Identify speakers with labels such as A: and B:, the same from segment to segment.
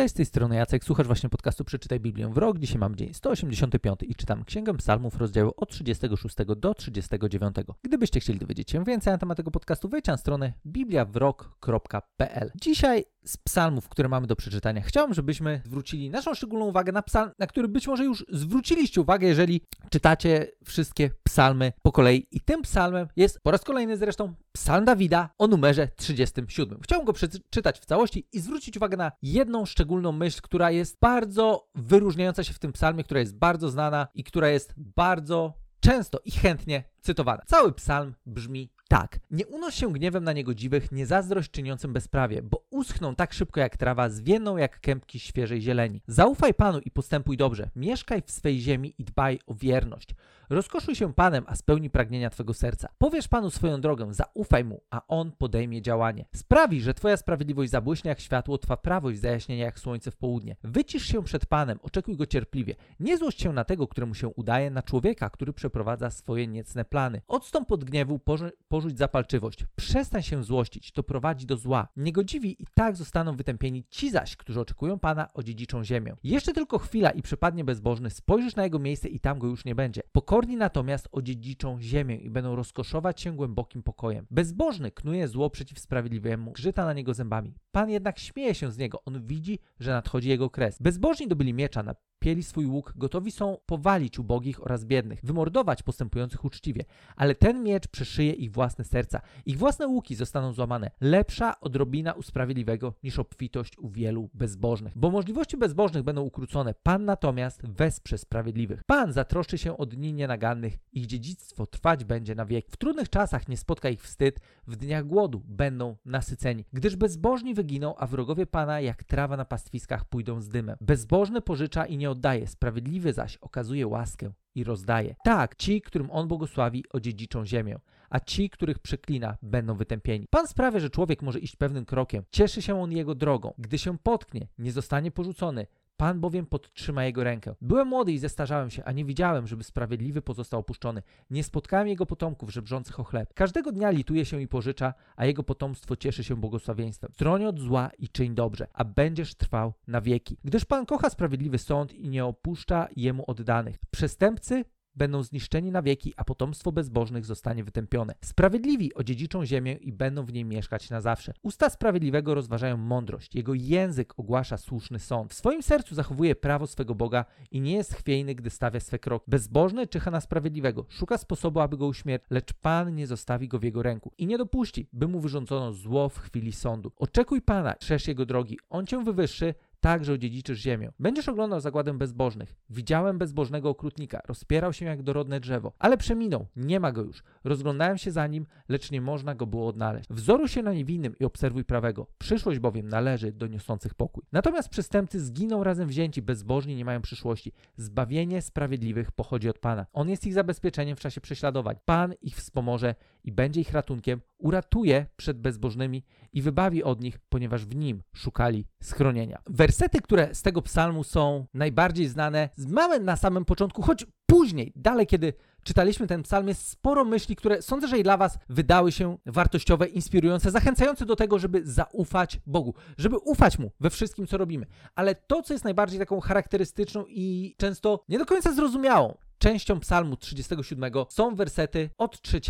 A: Cześć, z tej strony Jacek, słuchasz właśnie podcastu Przeczytaj Biblię w rok. Dzisiaj mam dzień 185 i czytam Księgę Psalmów, rozdziały od 36 do 39. Gdybyście chcieli dowiedzieć się więcej na temat tego podcastu, wejdź na stronę bibliawrok.pl. Dzisiaj z psalmów, które mamy do przeczytania, chciałbym, żebyśmy zwrócili naszą szczególną uwagę na psalm, na który być może już zwróciliście uwagę, jeżeli czytacie wszystkie psalmy po kolei. I tym psalmem jest po raz kolejny zresztą psalm Dawida o numerze 37. Chciałbym go przeczytać w całości i zwrócić uwagę na jedną szczególną myśl, która jest bardzo wyróżniająca się w tym psalmie, która jest bardzo znana i która jest bardzo często i chętnie cytowana. Cały psalm brzmi tak, nie unoś się gniewem na niegodziwych, nie zazdrość czyniącym bezprawie, bo uschną tak szybko jak trawa, zwienną jak kępki świeżej zieleni. Zaufaj Panu i postępuj dobrze, mieszkaj w swej ziemi i dbaj o wierność. Rozkoszuj się Panem, a spełni pragnienia Twego serca. Powiesz Panu swoją drogę, zaufaj Mu, a On podejmie działanie. Sprawi, że Twoja sprawiedliwość zabłyśnie jak światło, Twa prawość zajaśnienia jak słońce w południe. Wycisz się przed Panem, oczekuj Go cierpliwie. Nie złość się na tego, któremu się udaje, na człowieka, który przeprowadza swoje niecne plany. Odstąp od gniewu, porzuć zapalczywość. Przestań się złościć, to prowadzi do zła. Niegodziwi i tak zostaną wytępieni ci zaś, którzy oczekują Pana o dziedziczą ziemię. Jeszcze tylko chwila i przypadnie bezbożny, spojrzysz na jego miejsce i tam go już nie będzie. Pokorni natomiast odziedziczą ziemię i będą rozkoszować się głębokim pokojem. Bezbożny knuje zło przeciw sprawiedliwemu, grzyta na niego zębami. Pan jednak śmieje się z niego, on widzi, że nadchodzi jego kres. Bezbożni dobyli miecza na pieli swój łuk, gotowi są powalić ubogich oraz biednych, wymordować postępujących uczciwie, ale ten miecz przeszyje ich własne serca. Ich własne łuki zostaną złamane. Lepsza odrobina u sprawiedliwego niż obfitość u wielu bezbożnych. Bo możliwości bezbożnych będą ukrócone, Pan natomiast wesprze sprawiedliwych. Pan zatroszczy się o dni nienagannych, ich dziedzictwo trwać będzie na wiek. W trudnych czasach nie spotka ich wstyd, w dniach głodu będą nasyceni. Gdyż bezbożni wyginą, a wrogowie Pana jak trawa na pastwiskach pójdą z dymem. Bezbożny pożycza i nie oddaje, sprawiedliwy zaś okazuje łaskę i rozdaje. Tak, ci, którym on błogosławi, odziedziczą ziemię, a ci, których przeklina, będą wytępieni. Pan sprawia, że człowiek może iść pewnym krokiem. Cieszy się on jego drogą. Gdy się potknie, nie zostanie porzucony. Pan bowiem podtrzyma jego rękę. Byłem młody i zestarzałem się, a nie widziałem, żeby sprawiedliwy pozostał opuszczony. Nie spotkałem jego potomków żebrzących o chleb. Każdego dnia lituje się i pożycza, a jego potomstwo cieszy się błogosławieństwem. Stroń od zła i czyń dobrze, a będziesz trwał na wieki. Gdyż Pan kocha sprawiedliwy sąd i nie opuszcza jemu oddanych. Przestępcy będą zniszczeni na wieki, a potomstwo bezbożnych zostanie wytępione. Sprawiedliwi odziedziczą ziemię i będą w niej mieszkać na zawsze. Usta sprawiedliwego rozważają mądrość, jego język ogłasza słuszny sąd. W swoim sercu zachowuje prawo swego Boga i nie jest chwiejny, gdy stawia swe kroki. Bezbożny czyha na sprawiedliwego, szuka sposobu, aby go uśmiercić, lecz Pan nie zostawi go w jego ręku i nie dopuści, by mu wyrządzono zło w chwili sądu. Oczekuj Pana, szerz jego drogi, On cię wywyższy, tak, że odziedziczysz ziemię. Będziesz oglądał zagładę bezbożnych. Widziałem bezbożnego okrutnika, rozpierał się jak dorodne drzewo, ale przeminął, nie ma go już. Rozglądałem się za nim, lecz nie można go było odnaleźć. Wzoruj się na niewinnym i obserwuj prawego. Przyszłość bowiem należy do niosących pokój. Natomiast przestępcy zginą razem wzięci, bezbożni nie mają przyszłości. Zbawienie sprawiedliwych pochodzi od Pana. On jest ich zabezpieczeniem w czasie prześladowań. Pan ich wspomoże i będzie ich ratunkiem, uratuje przed bezbożnymi i wybawi od nich, ponieważ w nim szukali schronienia. Wersety, które z tego psalmu są najbardziej znane, mamy na samym początku, choć później, dalej, kiedy czytaliśmy ten psalm, jest sporo myśli, które sądzę, że i dla Was wydały się wartościowe, inspirujące, zachęcające do tego, żeby zaufać Bogu, żeby ufać Mu we wszystkim, co robimy. Ale to, co jest najbardziej taką charakterystyczną i często nie do końca zrozumiałą częścią Psalmu 37 są wersety od 3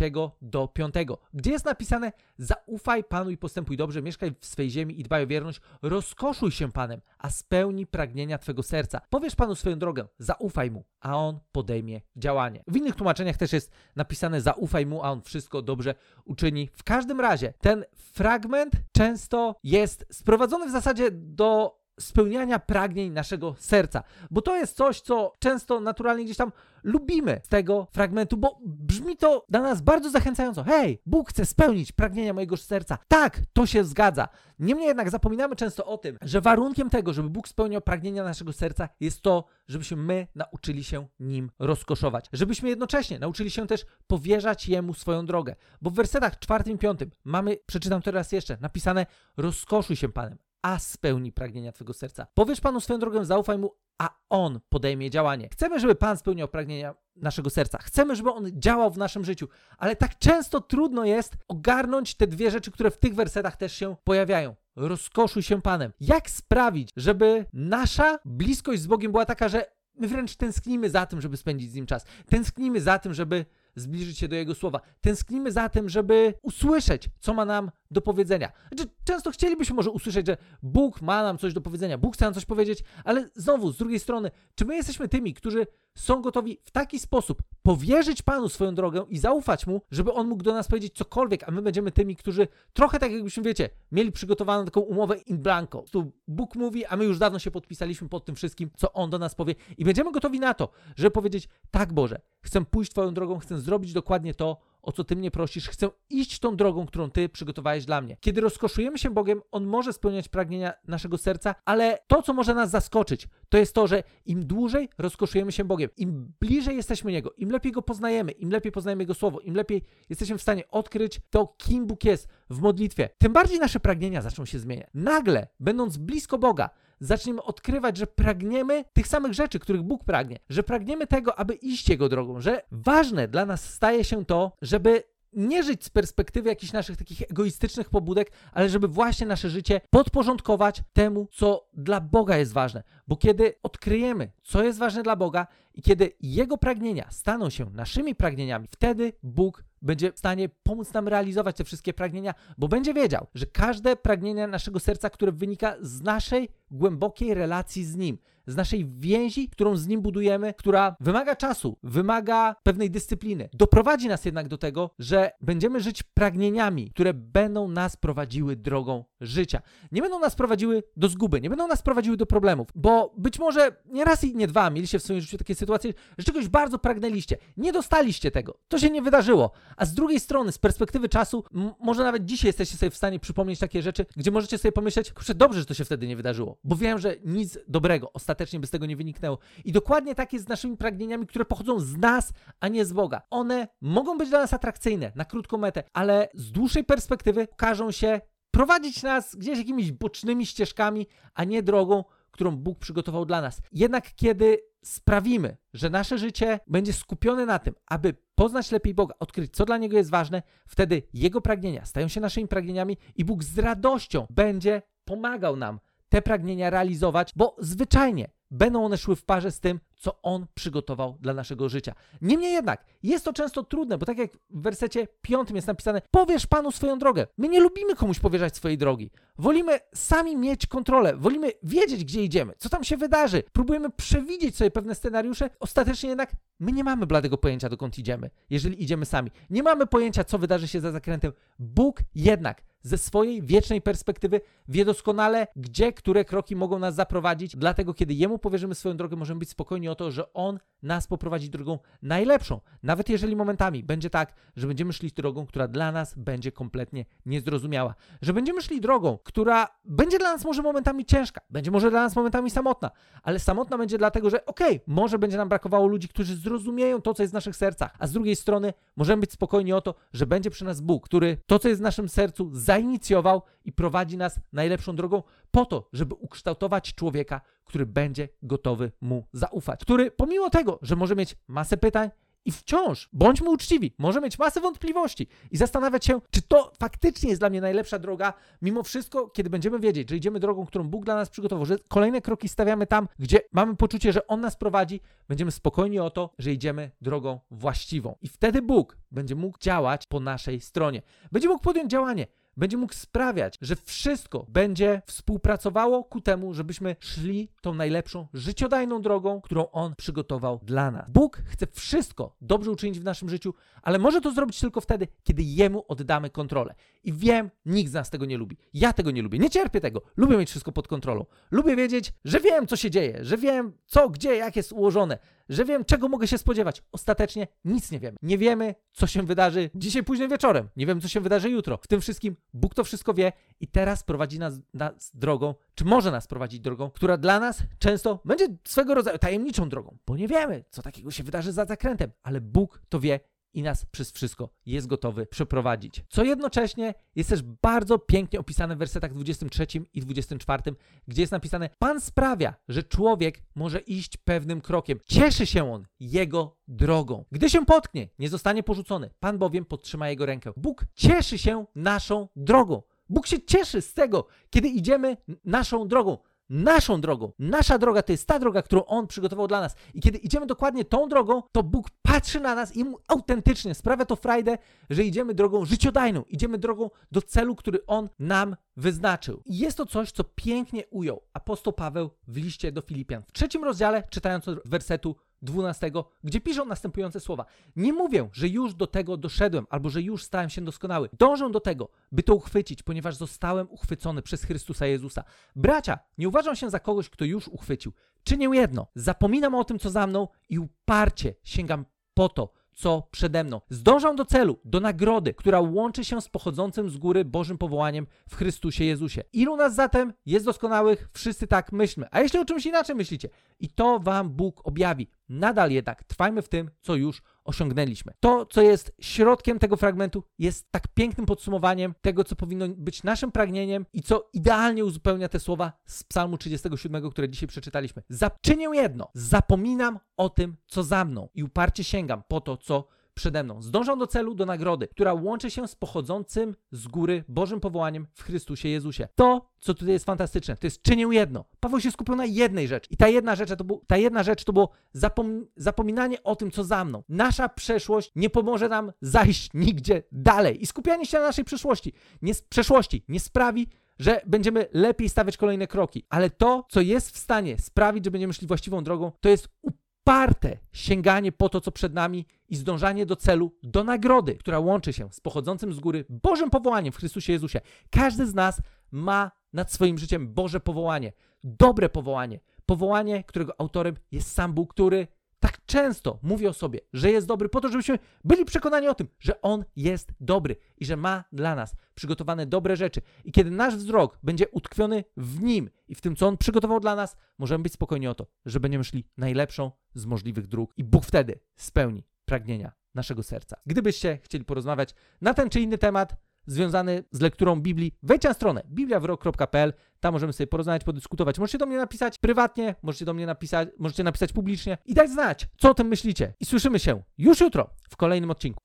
A: do 5, gdzie jest napisane: Zaufaj Panu i postępuj dobrze, mieszkaj w swej ziemi i dbaj o wierność, rozkoszuj się Panem, a spełni pragnienia Twego serca. Powiesz Panu swoją drogę, zaufaj Mu, a On podejmie działanie. W innych tłumaczeniach też jest napisane: Zaufaj Mu, a On wszystko dobrze uczyni. W każdym razie, ten fragment często jest sprowadzony w zasadzie do spełniania pragnień naszego serca. Bo to jest coś, co często naturalnie gdzieś tam lubimy z tego fragmentu, bo brzmi to dla nas bardzo zachęcająco. Hej, Bóg chce spełnić pragnienia mojego serca. Tak, to się zgadza. Niemniej jednak zapominamy często o tym, że warunkiem tego, żeby Bóg spełniał pragnienia naszego serca, jest to, żebyśmy my nauczyli się nim rozkoszować. Żebyśmy jednocześnie nauczyli się też powierzać Jemu swoją drogę. Bo w wersetach czwartym i piątym mamy, przeczytam teraz jeszcze, napisane rozkoszuj się Panem a spełni pragnienia Twojego serca. Powiesz Panu swoją drogę, zaufaj Mu, a On podejmie działanie. Chcemy, żeby Pan spełniał pragnienia naszego serca. Chcemy, żeby On działał w naszym życiu, ale tak często trudno jest ogarnąć te dwie rzeczy, które w tych wersetach też się pojawiają. rozkoszuj się Panem. Jak sprawić, żeby nasza bliskość z Bogiem była taka, że my wręcz tęsknimy za tym, żeby spędzić z Nim czas. Tęsknimy za tym, żeby zbliżyć się do Jego słowa. Tęsknimy za tym, żeby usłyszeć, co ma nam do powiedzenia. Znaczy, często chcielibyśmy może usłyszeć, że Bóg ma nam coś do powiedzenia, Bóg chce nam coś powiedzieć, ale znowu, z drugiej strony, czy my jesteśmy tymi, którzy są gotowi w taki sposób powierzyć Panu swoją drogę i zaufać Mu, żeby On mógł do nas powiedzieć cokolwiek, a my będziemy tymi, którzy trochę tak jakbyśmy, wiecie, mieli przygotowaną taką umowę in blanco. Tu Bóg mówi, a my już dawno się podpisaliśmy pod tym wszystkim, co On do nas powie i będziemy gotowi na to, żeby powiedzieć, tak Boże, chcę pójść Twoją drogą, chcę zrobić dokładnie to, o co Ty mnie prosisz, chcę iść tą drogą, którą Ty przygotowałeś dla mnie. Kiedy rozkoszujemy się Bogiem, On może spełniać pragnienia naszego serca, ale to, co może nas zaskoczyć, to jest to, że im dłużej rozkoszujemy się Bogiem, im bliżej jesteśmy Niego, im lepiej Go poznajemy, im lepiej poznajemy Jego Słowo, im lepiej jesteśmy w stanie odkryć to, kim Bóg jest w modlitwie, tym bardziej nasze pragnienia zaczną się zmieniać. Nagle, będąc blisko Boga, zaczniemy odkrywać, że pragniemy tych samych rzeczy, których Bóg pragnie, że pragniemy tego, aby iść Jego drogą, że ważne dla nas staje się to, żeby nie żyć z perspektywy jakichś naszych takich egoistycznych pobudek, ale żeby właśnie nasze życie podporządkować temu, co dla Boga jest ważne. Bo kiedy odkryjemy, co jest ważne dla Boga i kiedy Jego pragnienia staną się naszymi pragnieniami, wtedy Bóg będzie w stanie pomóc nam realizować te wszystkie pragnienia, bo będzie wiedział, że każde pragnienie naszego serca, które wynika z naszej głębokiej relacji z Nim, z naszej więzi, którą z Nim budujemy, która wymaga czasu, wymaga pewnej dyscypliny, doprowadzi nas jednak do tego, że będziemy żyć pragnieniami, które będą nas prowadziły drogą życia. Nie będą nas prowadziły do zguby, nie będą nas prowadziły do problemów, bo być może nie raz i nie dwa mieliście w swoim życiu takie sytuacje, że czegoś bardzo pragnęliście, nie dostaliście tego, to się nie wydarzyło, a z drugiej strony, z perspektywy czasu, może nawet dzisiaj jesteście sobie w stanie przypomnieć takie rzeczy, gdzie możecie sobie pomyśleć, kurczę, dobrze, że to się wtedy nie wydarzyło, bo wiem, że nic dobrego ostatecznie by z tego nie wyniknęło. I dokładnie tak jest z naszymi pragnieniami, które pochodzą z nas, a nie z Boga. One mogą być dla nas atrakcyjne na krótką metę, ale z dłuższej perspektywy okażą się prowadzić nas gdzieś jakimiś bocznymi ścieżkami, a nie drogą, którą Bóg przygotował dla nas. Jednak kiedy sprawimy, że nasze życie będzie skupione na tym, aby poznać lepiej Boga, odkryć, co dla Niego jest ważne, wtedy Jego pragnienia stają się naszymi pragnieniami i Bóg z radością będzie pomagał nam te pragnienia realizować, bo zwyczajnie będą one szły w parze z tym, co On przygotował dla naszego życia. Niemniej jednak, jest to często trudne, bo tak jak w wersecie piątym jest napisane, powiesz Panu swoją drogę. My nie lubimy komuś powierzać swojej drogi. Wolimy sami mieć kontrolę, wolimy wiedzieć, gdzie idziemy, co tam się wydarzy. Próbujemy przewidzieć sobie pewne scenariusze. Ostatecznie jednak my nie mamy bladego pojęcia, dokąd idziemy, jeżeli idziemy sami. Nie mamy pojęcia, co wydarzy się za zakrętem. Bóg jednak ze swojej wiecznej perspektywy wie doskonale, gdzie które kroki mogą nas zaprowadzić. Dlatego, kiedy Jemu powierzymy swoją drogę, możemy być spokojni o to, że On nas poprowadzi drogą najlepszą. Nawet jeżeli momentami będzie tak, że będziemy szli drogą, która dla nas będzie kompletnie niezrozumiała. Że będziemy szli drogą, która będzie dla nas może momentami ciężka, będzie może dla nas momentami samotna, ale samotna będzie dlatego, że okej, okay, może będzie nam brakowało ludzi, którzy zrozumieją to, co jest w naszych sercach, a z drugiej strony możemy być spokojni o to, że będzie przy nas Bóg, który to, co jest w naszym sercu, zainicjował i prowadzi nas najlepszą drogą po to, żeby ukształtować człowieka, który będzie gotowy mu zaufać. Który pomimo tego, że może mieć masę pytań, i wciąż, bądźmy uczciwi, może mieć masę wątpliwości i zastanawiać się, czy to faktycznie jest dla mnie najlepsza droga, mimo wszystko, kiedy będziemy wiedzieć, że idziemy drogą, którą Bóg dla nas przygotował, że kolejne kroki stawiamy tam, gdzie mamy poczucie, że On nas prowadzi, będziemy spokojni o to, że idziemy drogą właściwą. I wtedy Bóg będzie mógł działać po naszej stronie. Będzie mógł podjąć działanie, będzie mógł sprawiać, że wszystko będzie współpracowało ku temu, żebyśmy szli tą najlepszą, życiodajną drogą, którą On przygotował dla nas. Bóg chce wszystko dobrze uczynić w naszym życiu, ale może to zrobić tylko wtedy, kiedy Jemu oddamy kontrolę. I wiem, nikt z nas tego nie lubi. Ja tego nie lubię, nie cierpię tego. Lubię mieć wszystko pod kontrolą. Lubię wiedzieć, że wiem, co się dzieje, że wiem, co, gdzie, jak jest ułożone, że wiem, czego mogę się spodziewać. Ostatecznie nic nie wiemy. Nie wiemy, co się wydarzy dzisiaj późnym wieczorem. Nie wiemy, co się wydarzy jutro. W tym wszystkim Bóg to wszystko wie i teraz prowadzi nas, nas drogą, czy może nas prowadzić drogą, która dla nas często będzie swego rodzaju tajemniczą drogą, bo nie wiemy, co takiego się wydarzy za zakrętem, ale Bóg to wie i nas przez wszystko jest gotowy przeprowadzić. Co jednocześnie jest też bardzo pięknie opisane w wersetach 23 i 24, gdzie jest napisane: Pan sprawia, że człowiek może iść pewnym krokiem. Cieszy się on jego drogą. Gdy się potknie, nie zostanie porzucony. Pan bowiem podtrzyma jego rękę. Bóg cieszy się naszą drogą. Bóg się cieszy z tego, kiedy idziemy naszą drogą. Naszą drogą. Nasza droga to jest ta droga, którą On przygotował dla nas. I kiedy idziemy dokładnie tą drogą, to Bóg patrzy na nas i mu autentycznie sprawia to frajdę, że idziemy drogą życiodajną. Idziemy drogą do celu, który On nam wyznaczył. I jest to coś, co pięknie ujął apostoł Paweł w liście do Filipian. W trzecim rozdziale, czytając od wersetu 12, gdzie piszą następujące słowa. Nie mówię, że już do tego doszedłem, albo że już stałem się doskonały. Dążę do tego, by to uchwycić, ponieważ zostałem uchwycony przez Chrystusa Jezusa. Bracia, nie uważam się za kogoś, kto już uchwycił. Czynię jedno. Zapominam o tym, co za mną i uparcie sięgam po to, co przede mną. Zdążam do celu, do nagrody, która łączy się z pochodzącym z góry Bożym powołaniem w Chrystusie Jezusie. Ilu nas zatem jest doskonałych? Wszyscy tak myślmy. A jeśli o czymś inaczej myślicie? I to wam Bóg objawi. Nadal jednak trwajmy w tym, co już osiągnęliśmy. To, co jest środkiem tego fragmentu, jest tak pięknym podsumowaniem tego, co powinno być naszym pragnieniem i co idealnie uzupełnia te słowa z Psalmu 37, które dzisiaj przeczytaliśmy. Zaczynię jedno, zapominam o tym, co za mną i uparcie sięgam po to, co przede mną. Zdążam do celu, do nagrody, która łączy się z pochodzącym z góry Bożym powołaniem w Chrystusie Jezusie. To, co tutaj jest fantastyczne, to jest czynię jedno. Paweł się skupił na jednej rzeczy. I ta jedna rzecz to, był, ta jedna rzecz to było zapom zapominanie o tym, co za mną. Nasza przeszłość nie pomoże nam zajść nigdzie dalej. I skupianie się na naszej przyszłości, nie, przeszłości nie sprawi, że będziemy lepiej stawiać kolejne kroki. Ale to, co jest w stanie sprawić, że będziemy szli właściwą drogą, to jest uparte sięganie po to, co przed nami i zdążanie do celu, do nagrody, która łączy się z pochodzącym z góry Bożym powołaniem w Chrystusie Jezusie. Każdy z nas ma nad swoim życiem Boże powołanie, dobre powołanie, powołanie, którego autorem jest sam Bóg, który tak często mówi o sobie, że jest dobry, po to, żebyśmy byli przekonani o tym, że On jest dobry i że ma dla nas przygotowane dobre rzeczy. I kiedy nasz wzrok będzie utkwiony w Nim i w tym, co On przygotował dla nas, możemy być spokojni o to, że będziemy szli najlepszą z możliwych dróg i Bóg wtedy spełni pragnienia naszego serca. Gdybyście chcieli porozmawiać na ten czy inny temat, związany z lekturą Biblii, wejdź na stronę bibliawrok.pl, tam możemy sobie porozmawiać, podyskutować. Możecie do mnie napisać prywatnie, możecie do mnie napisać, możecie napisać publicznie i dać znać, co o tym myślicie. I słyszymy się już jutro w kolejnym odcinku.